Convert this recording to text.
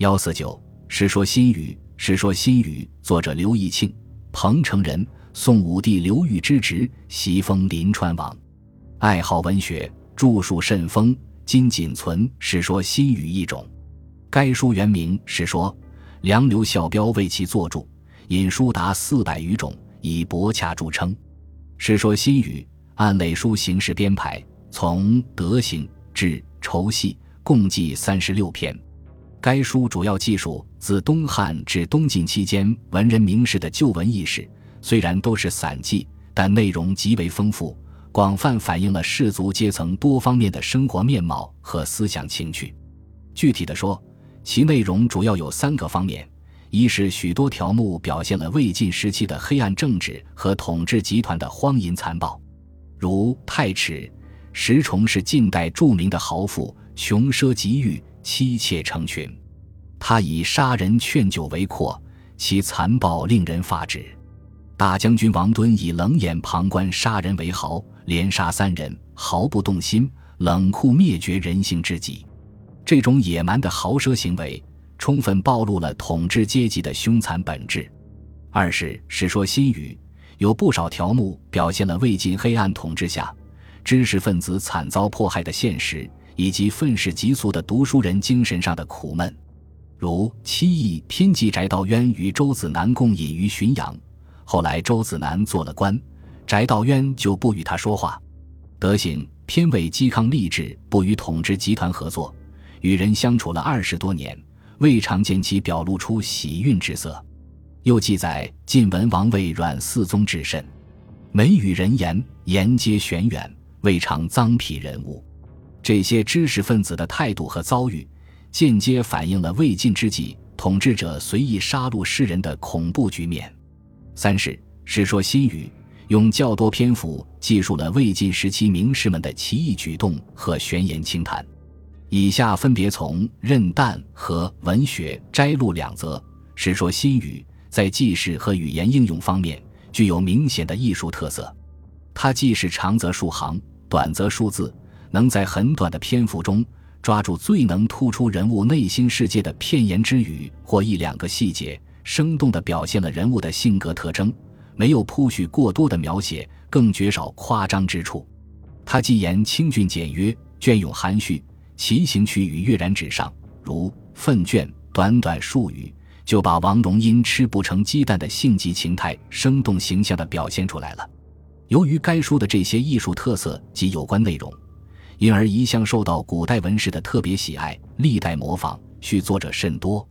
幺四九《世说新语》，《世说新语》作者刘义庆，彭城人，宋武帝刘裕之侄，袭封临川王，爱好文学，著述甚丰，今仅存《世说新语》一种。该书原名《世说》，梁刘孝标为其作注，引书达四百余种，以博洽著称。《世说新语》按类书形式编排，从德行至酬戏，共计三十六篇。该书主要记述自东汉至东晋期间文人名士的旧闻轶事，虽然都是散记，但内容极为丰富，广泛反映了士族阶层多方面的生活面貌和思想情趣。具体的说，其内容主要有三个方面：一是许多条目表现了魏晋时期的黑暗政治和统治集团的荒淫残暴，如太史石崇是近代著名的豪富，穷奢极欲。妻妾成群，他以杀人劝酒为阔，其残暴令人发指。大将军王敦以冷眼旁观杀人为豪，连杀三人，毫不动心，冷酷灭绝人性之极。这种野蛮的豪奢行为，充分暴露了统治阶级的凶残本质。二是《史说新语》有不少条目表现了魏晋黑暗统治下知识分子惨遭迫害的现实。以及愤世嫉俗的读书人精神上的苦闷，如七义偏记翟道渊与周子南共饮于浔阳，后来周子南做了官，翟道渊就不与他说话。德行偏为嵇康立志不与统治集团合作，与人相处了二十多年，未尝见其表露出喜运之色。又记载晋文王为阮嗣宗至甚，每与人言，言皆玄远，未尝脏痞人物。这些知识分子的态度和遭遇，间接反映了魏晋之际统治者随意杀戮世人的恐怖局面。三是《世说新语》用较多篇幅记述了魏晋时期名士们的奇异举动和玄言轻谈。以下分别从《任诞》和《文学》摘录两则。《世说新语》在记事和语言应用方面具有明显的艺术特色，它既是长则数行，短则数字。能在很短的篇幅中抓住最能突出人物内心世界的片言之语或一两个细节，生动地表现了人物的性格特征，没有铺叙过多的描写，更绝少夸张之处。他既言清俊简约，隽永含蓄，其行趣语跃然纸上，如粪卷，短短数语就把王戎因吃不成鸡蛋的性急情态，生动形象地表现出来了。由于该书的这些艺术特色及有关内容。因而一向受到古代文士的特别喜爱，历代模仿续作者甚多。